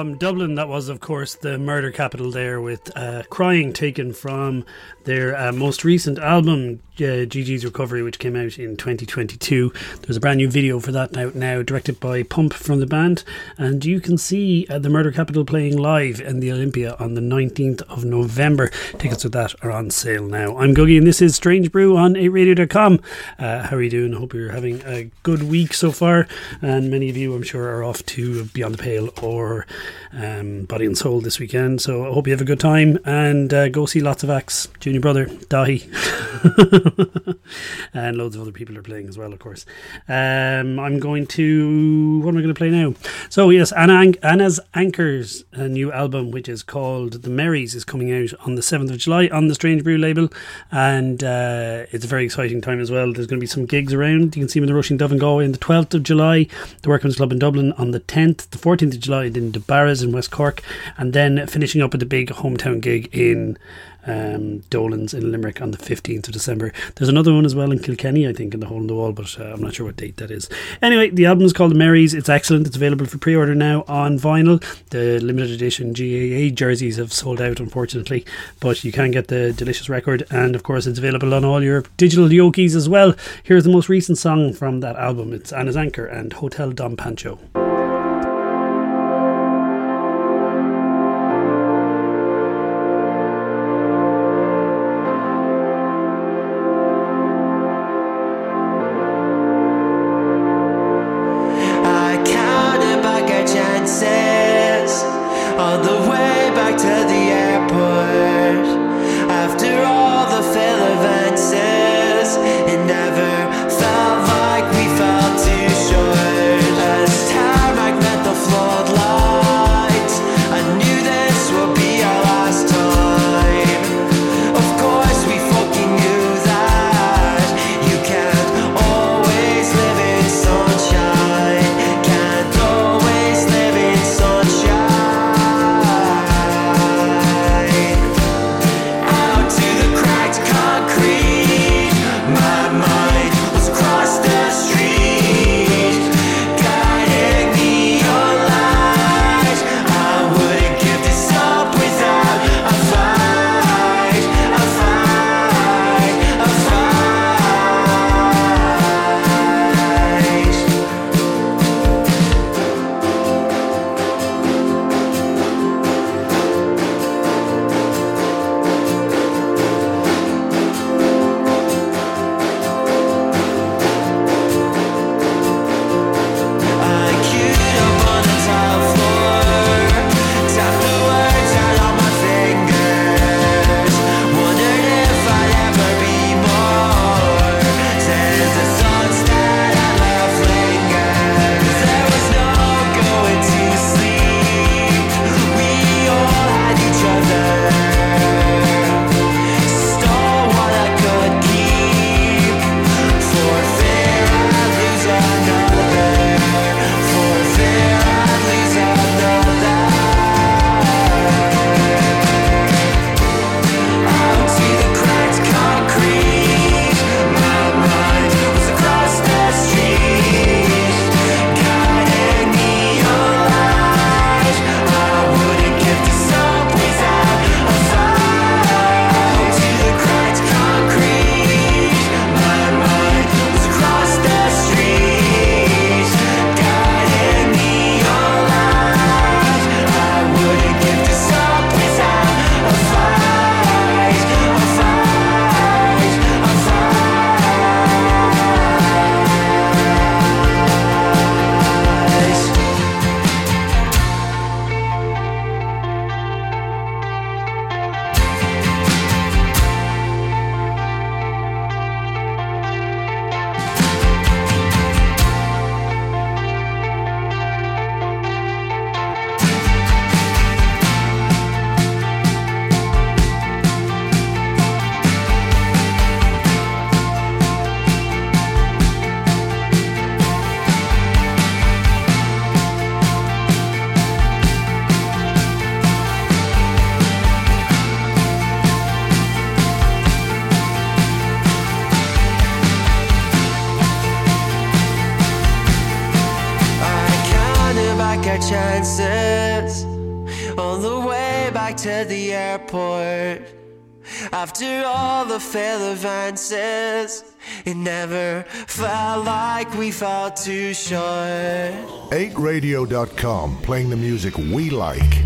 From Dublin, that was, of course, the murder capital there, with uh, Crying taken from their uh, most recent album, uh, Gigi's Recovery, which came out in 2022. There's a brand new video for that out now, directed by Pump from the band. And you can see uh, the Murder Capital playing live in the Olympia on the 19th of November. Tickets for that are on sale now. I'm gugai, and this is Strange Brew on 8radio.com. Uh, how are you doing? I Hope you're having a good week so far. And many of you, I'm sure, are off to Beyond the Pale or um, Body and Soul this weekend. So I hope you have a good time and uh, go see lots of acts. Junior Brother, Daithí, and loads of other people are playing as well, of course. Um, I'm going to. What am I going to play now? So, yes, Anna, Anna's Anchors, a new album which is called The Merries, is coming out on the 7th of July on the Strange Brew label. And uh, it's a very exciting time as well. There's going to be some gigs around. You can see them in the Roisin Dubh and Galway on the 12th of July, the Workman's Club in Dublin on the 10th, the 14th of July in the Barras in West Cork, and then finishing up with the big hometown gig in um, Dolan's in Limerick on the 15th of December. There's another one as well in Kilkenny, I think, in the Hole in the Wall, but uh, I'm not sure what date that is. Anyway, the album is called Marys. It's excellent. It's available for pre order now on vinyl. The limited edition GAA jerseys have sold out, unfortunately, but you can get the delicious record, and of course, it's available on all your digital yokies as well. Here's the most recent song from that album it's Anna's Anchor and Hotel Dom Pancho. Fellivine says it never felt like we fought too short. 8radio.com playing the music we like.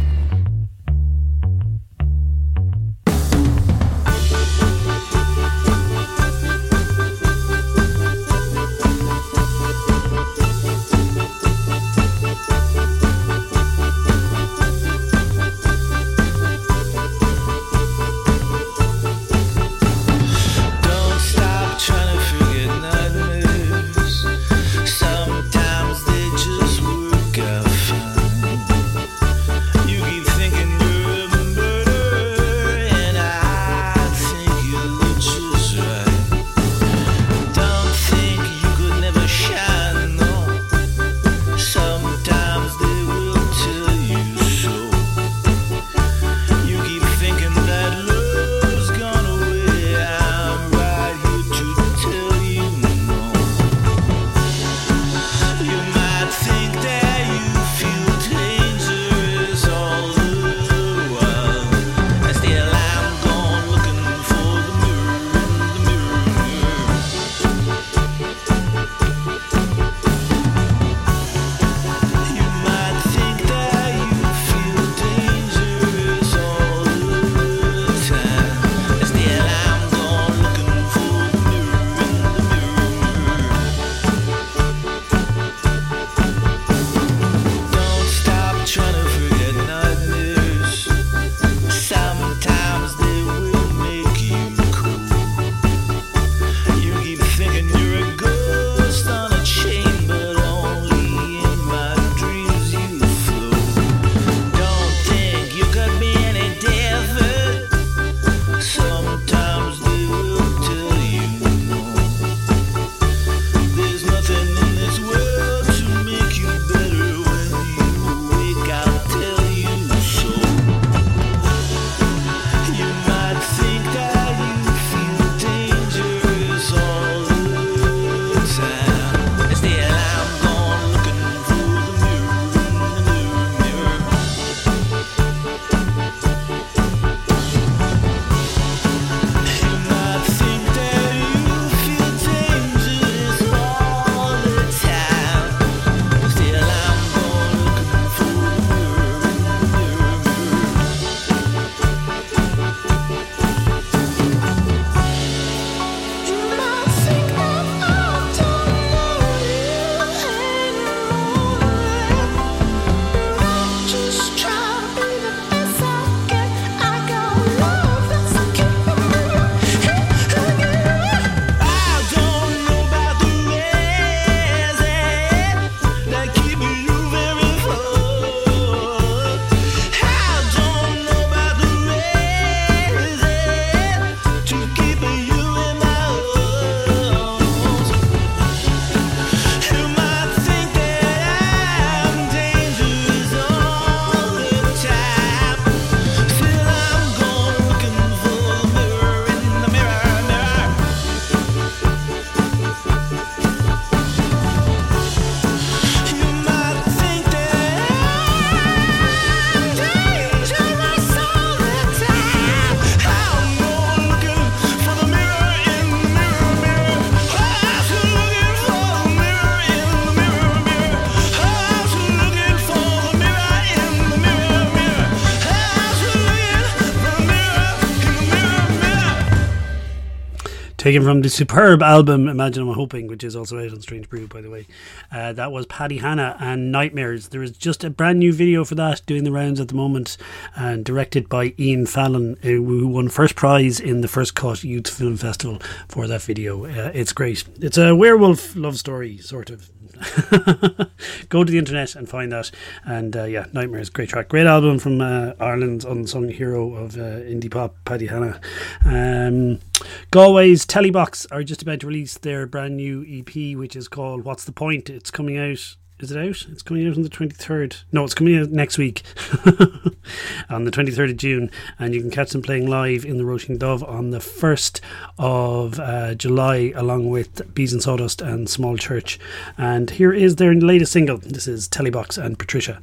taken from the superb album Imagine I'm Hoping, which is also out on Strange Brew, by the way. Uh, that was Paddy Hanna and Nightmares. There is just a brand new video for that doing the rounds at the moment and directed by Ian Fallon, uh, who won first prize in the First Cut Youth Film Festival for that video. Uh, it's great. It's a werewolf love story, sort of. Go to the internet and find that. And uh, yeah, Nightmares, great track, great album from uh, Ireland's unsung hero of uh, indie pop, Paddy Hanna. Um, Galway's Telebox are just about to release their brand new EP, which is called "What's the Point." It's coming out is it out? It's coming out on the 23rd. No, it's coming out next week on the 23rd of June. And you can catch them playing live in the Roisin Dubh on the 1st of uh, July, along with Bees and Sawdust and Small Church. And here is their latest single. This is Telebox and Patricia.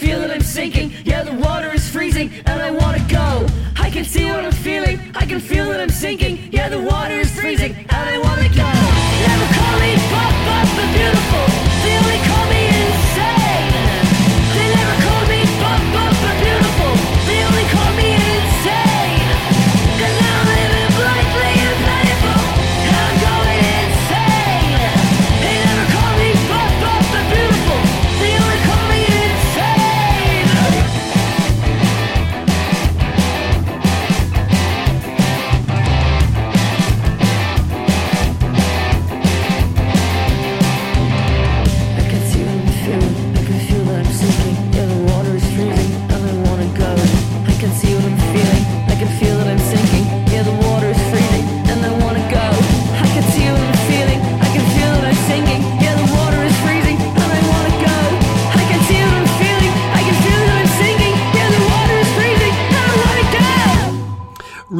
Feel that I'm sinking. Yeah, the water is freezing and I wanna go. I can see what I'm feeling. I can feel that I'm sinking. Yeah, the water is freezing and I wanna go. Never call me pop but beautiful.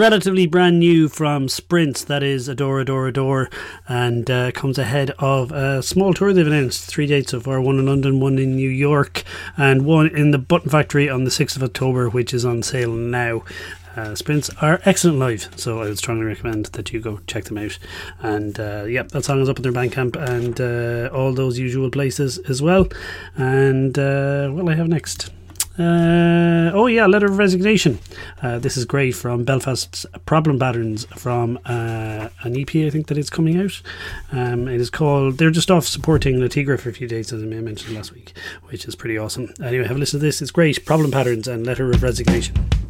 Relatively brand new from Sprints, that is Adore, Adore, Adore, and uh, comes ahead of a small tour they've announced. Three dates so far one in London, one in New York, and one in the Button Factory on the 6th of October, which is on sale now. Uh, sprints are excellent live, so I would strongly recommend that you go check them out. And uh, yep, that song is up in their Bandcamp and uh, all those usual places as well. And uh, what will I have next? Uh, oh yeah, letter of resignation. Uh, this is great from Belfast's Problem Patterns from uh, an EP I think that is coming out. Um, it is called. They're just off supporting Le Tigre for a few days, as I mentioned last week, which is pretty awesome. Anyway, have a listen to this. It's great. Problem Patterns and Letter of Resignation.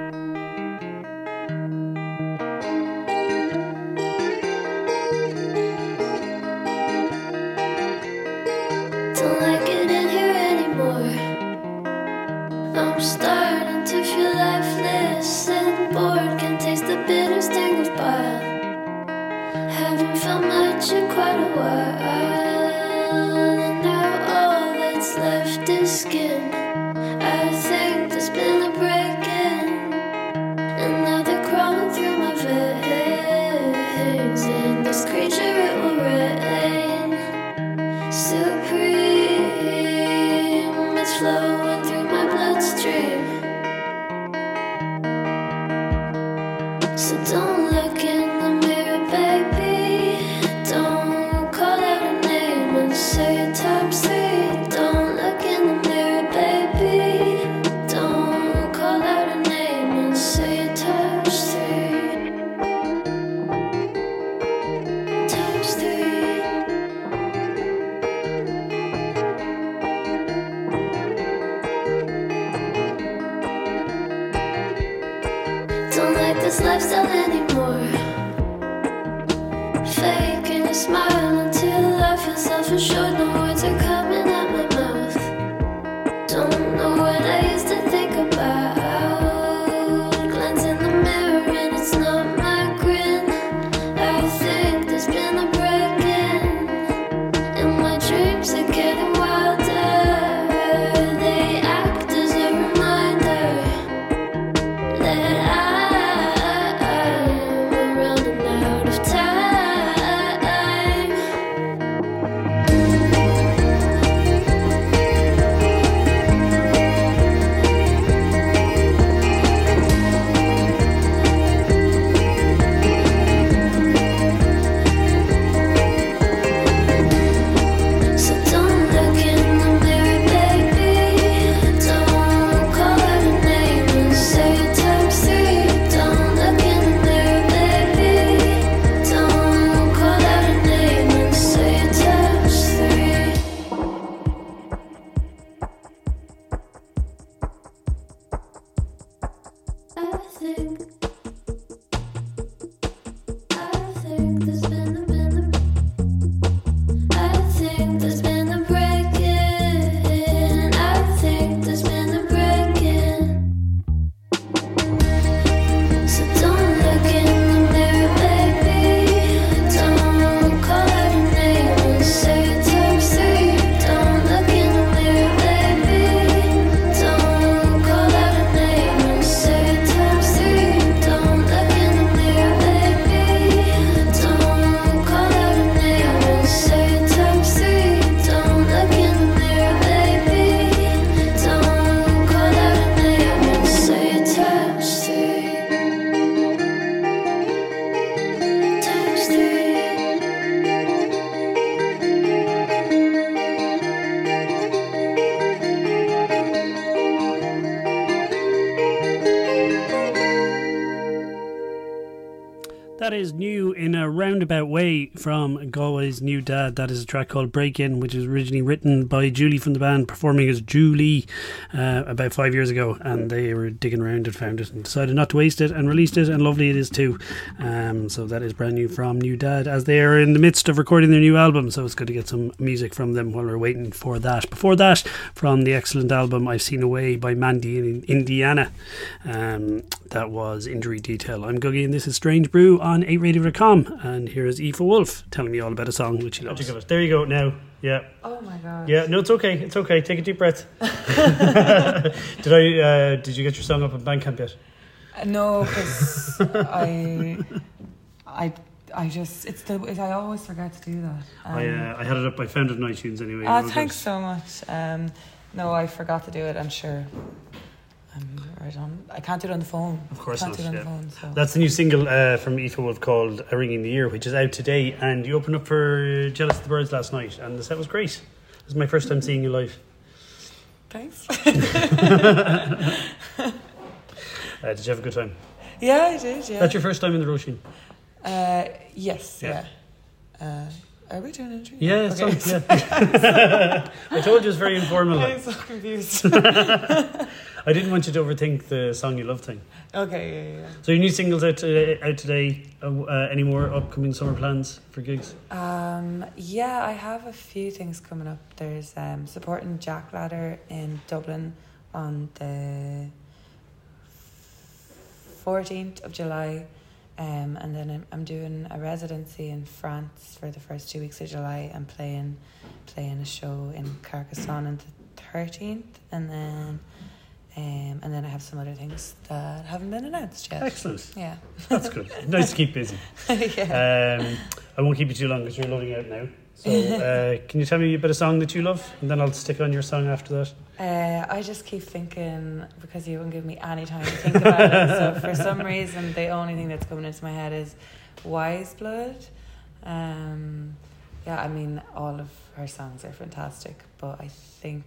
That is new in a roundabout way from Galway's NewDad. That is a track called Break In, which was originally written by Julie from the band, performing as Julie uh, about five years ago. And they were digging around and found it and decided not to waste it and released it. And lovely it is too. Um, so that is brand new from NewDad as they are in the midst of recording their new album. So it's good to get some music from them while we're waiting for that. Before that, from the excellent album I've Seen a Way by Mandy in Indiana. Um, that was Injury Detail. I'm gugai and this is Strange Brew on 8radio.com. And here is Aoife Wolf telling me all about a song which he loves. There you go now. Yeah. Oh my god. Yeah, no, it's okay. It's okay. Take a deep breath. did I? Uh, did you get your song up on Bandcamp yet? Uh, No, because I, I, I just it's the it, I always forget to do that. I Um, uh, I had it up. I found it on iTunes anyway. Ah, All good. thanks so much. Um, no, I forgot to do it. I'm sure. I'm right on. I can't do it on the phone. Of course can't not. do it on yeah. the phone. So. That's the new single uh, from Aoife Wolf called "A Ring in the Ear," which is out today. And you opened up for "Jealous of the Birds" last night, and the set was great. This is my first time seeing you live. Thanks. Uh, did you have a good time? yeah, I did. Yeah. That's your first time in the Roisin? Uh, yes. Yeah. Yeah. Uh, are we doing an interview? Yeah, Okay. on- yeah. I told you it's very informal. I'm so confused. I didn't want you to overthink the song you love thing. okay. Yeah, yeah. So your new singles out, uh, out today. Uh, uh, any more upcoming summer plans for gigs? yeah. Um, yeah, I have a few things coming up. There's um, supporting Jack Ladder in Dublin on the 14th of July. Um, and then I'm, I'm doing a residency in France for the first two weeks of July. I'm playing playing a show in Carcassonne on the 13th. And then um, and then I have some other things that haven't been announced yet. Excellent. Yeah. That's good. nice to keep busy. yeah. Um, I won't keep you too long because you're loading out now. So, uh, can you tell me a bit of song that you love, and then I'll stick on your song after that. Uh, I just keep thinking because you won't give me any time to think about it. So for some reason, the only thing that's coming into my head is Weyes Blood. Um, yeah, I mean, all of her songs are fantastic, but I think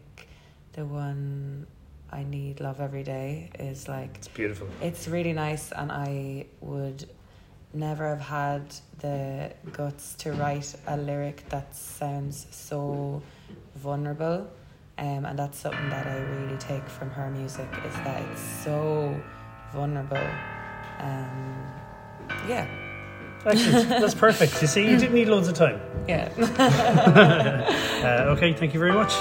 the one I Need Love Every Day is like It's beautiful. it's really nice, and I would never have had the guts to write a lyric that sounds so vulnerable. Um, and that's something that I really take from her music is that it's so vulnerable. Um, yeah, Excellent. That's perfect. You see, you didn't need loads of time. yeah. Uh, okay, thank you very much.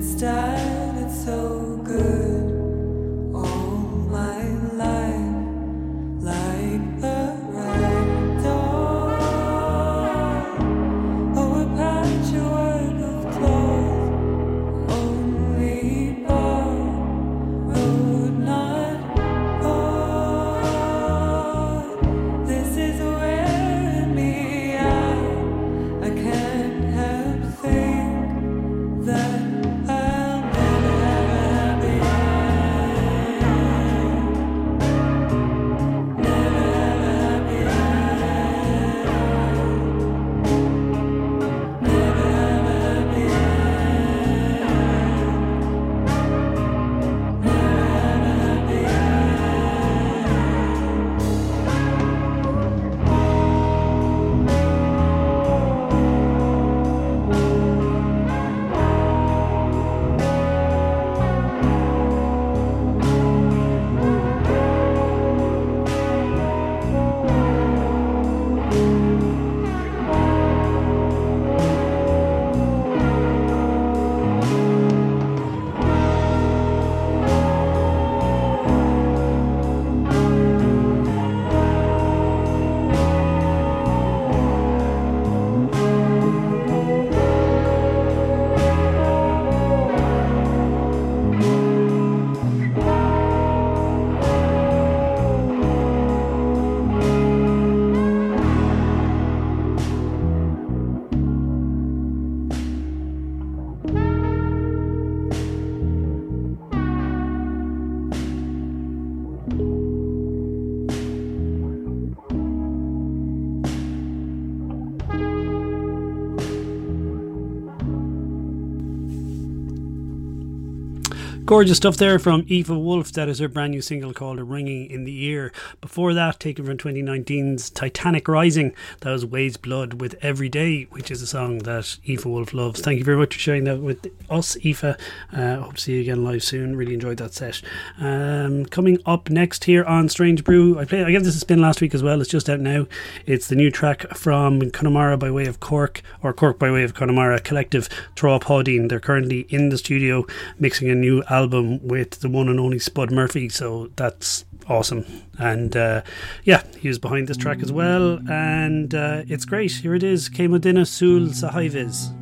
It's time. it's over. Gorgeous stuff there from Aoife Wolf. That is her brand new single called A Ringing in the Ear. Before that, taken from 2019's Titanic Rising, that was Weyes Blood with Every Day, which is a song that Aoife Wolf loves. Thank you very much for sharing that with us, Aoife. Uh, hope to see you again live soon. Really enjoyed that set. Um, coming up next here on Strange Brew, I played. I gave this a spin last week as well. It's just out now. It's the new track from Connemara by way of Cork, or Cork by way of Connemara Collective, Trá Pháidín. They're currently in the studio mixing a new album with the one and only Spud Murphy, so that's awesome. And uh, yeah, he was behind this track as well, and uh, it's great. Here it is, Kemodina Sul Sahaiviz.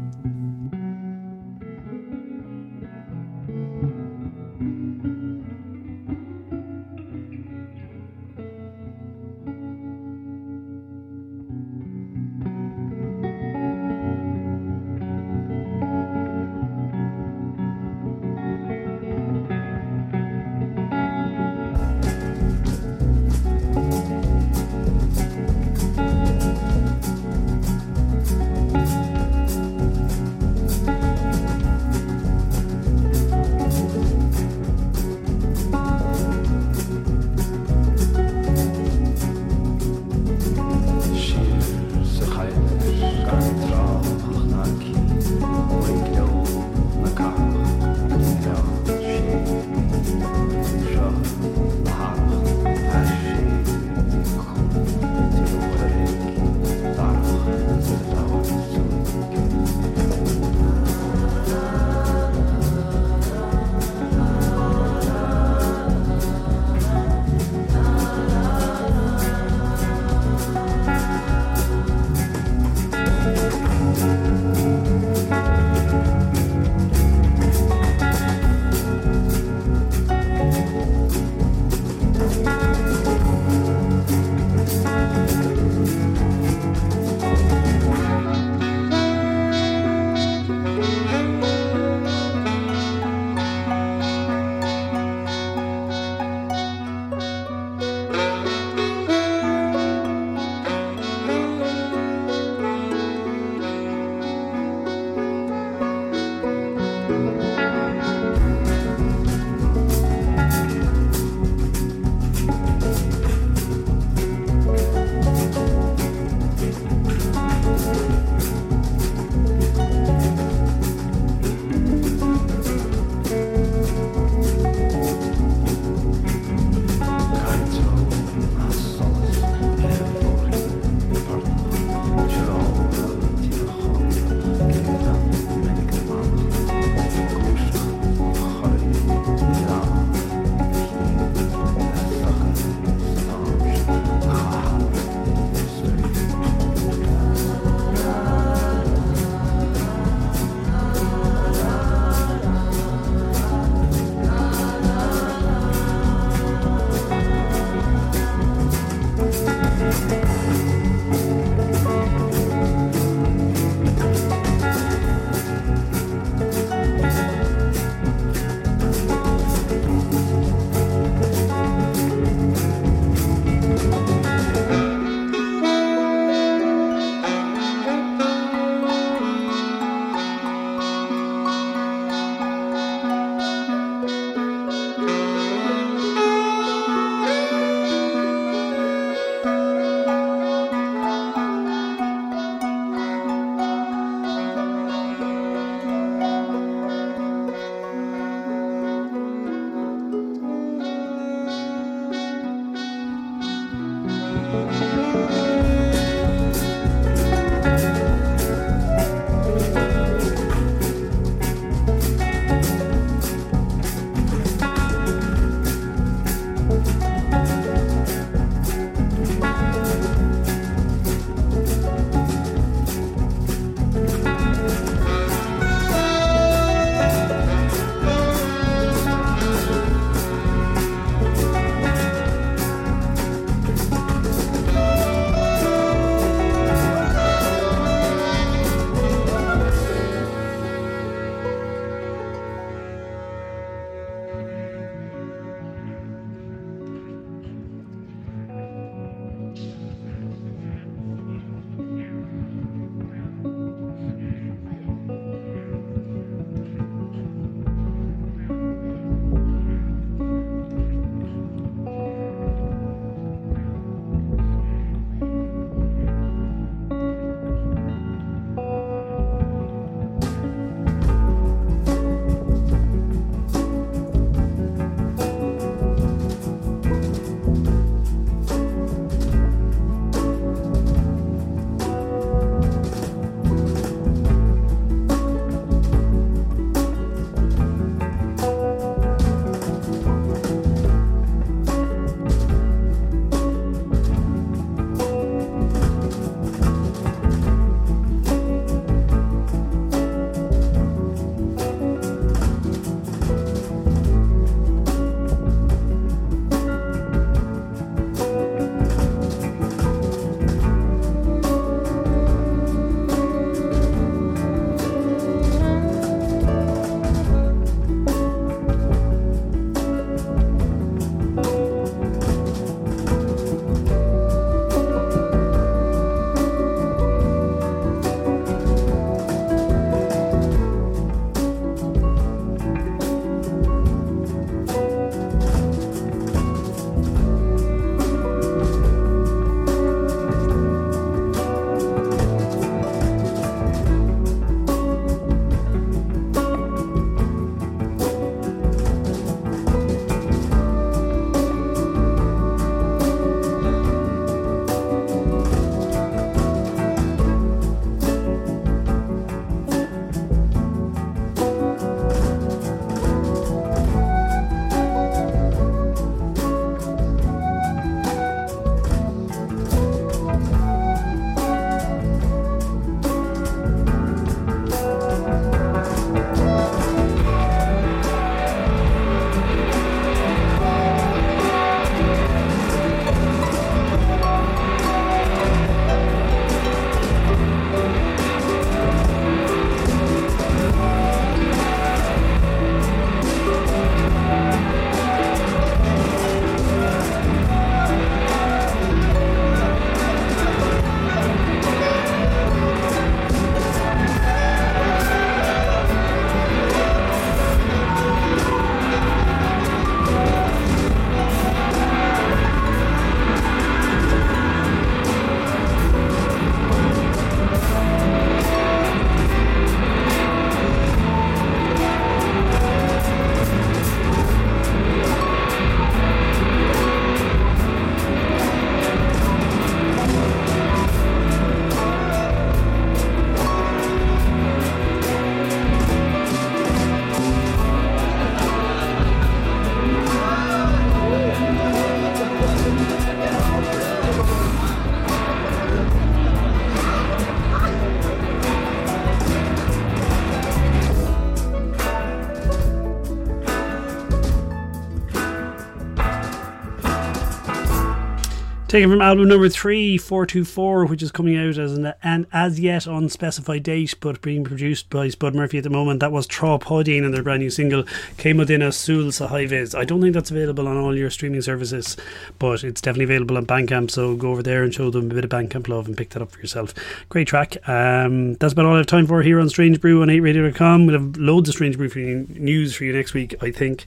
Taken from album number three, 424, which is coming out as an, an as yet unspecified date, but being produced by Spud Murphy at the moment. That was Trá Pháidín and their brand new single, Céimodina Sul sa Highways. I don't think that's available on all your streaming services, but it's definitely available on Bandcamp, so go over there and show them a bit of Bandcamp love and pick that up for yourself. Great track. Um, that's about all I have time for here on Strange Brew on 8radio.com. We'll have loads of Strange Brew for you, news for you next week, I think.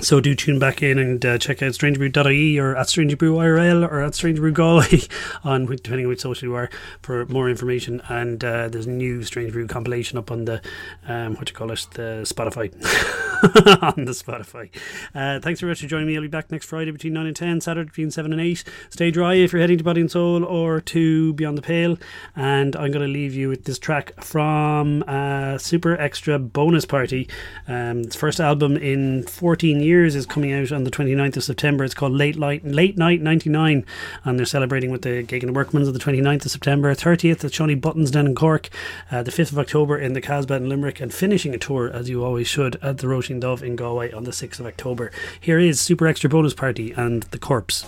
So do tune back in and uh, check out strangebrew.ie or at strangebrew.irl or at strangebrew Galway on depending on which social you are for more information. And uh, there's a new Strange Brew compilation up on the um, what you call it the Spotify on the Spotify. Uh, thanks very much for joining me. I'll be back next Friday between nine and ten, Saturday between seven and eight. Stay dry if you're heading to Body and Soul or to Beyond the Pale. And I'm going to leave you with this track from uh, Super Extra Bonus Party. Um, its first album in 14 years is coming out on the 29th of September. It's called Late Light, Late Night 99, and they're celebrating with the gig in the Workman's on the 29th of September, 30th at Shawnee Buttons down in Cork, uh, the 5th of October in the Casbah in Limerick, and finishing a tour as you always should at the Roisin Dubh in Galway on the 6th of October. Here is Super Extra Bonus Party and the Corpse.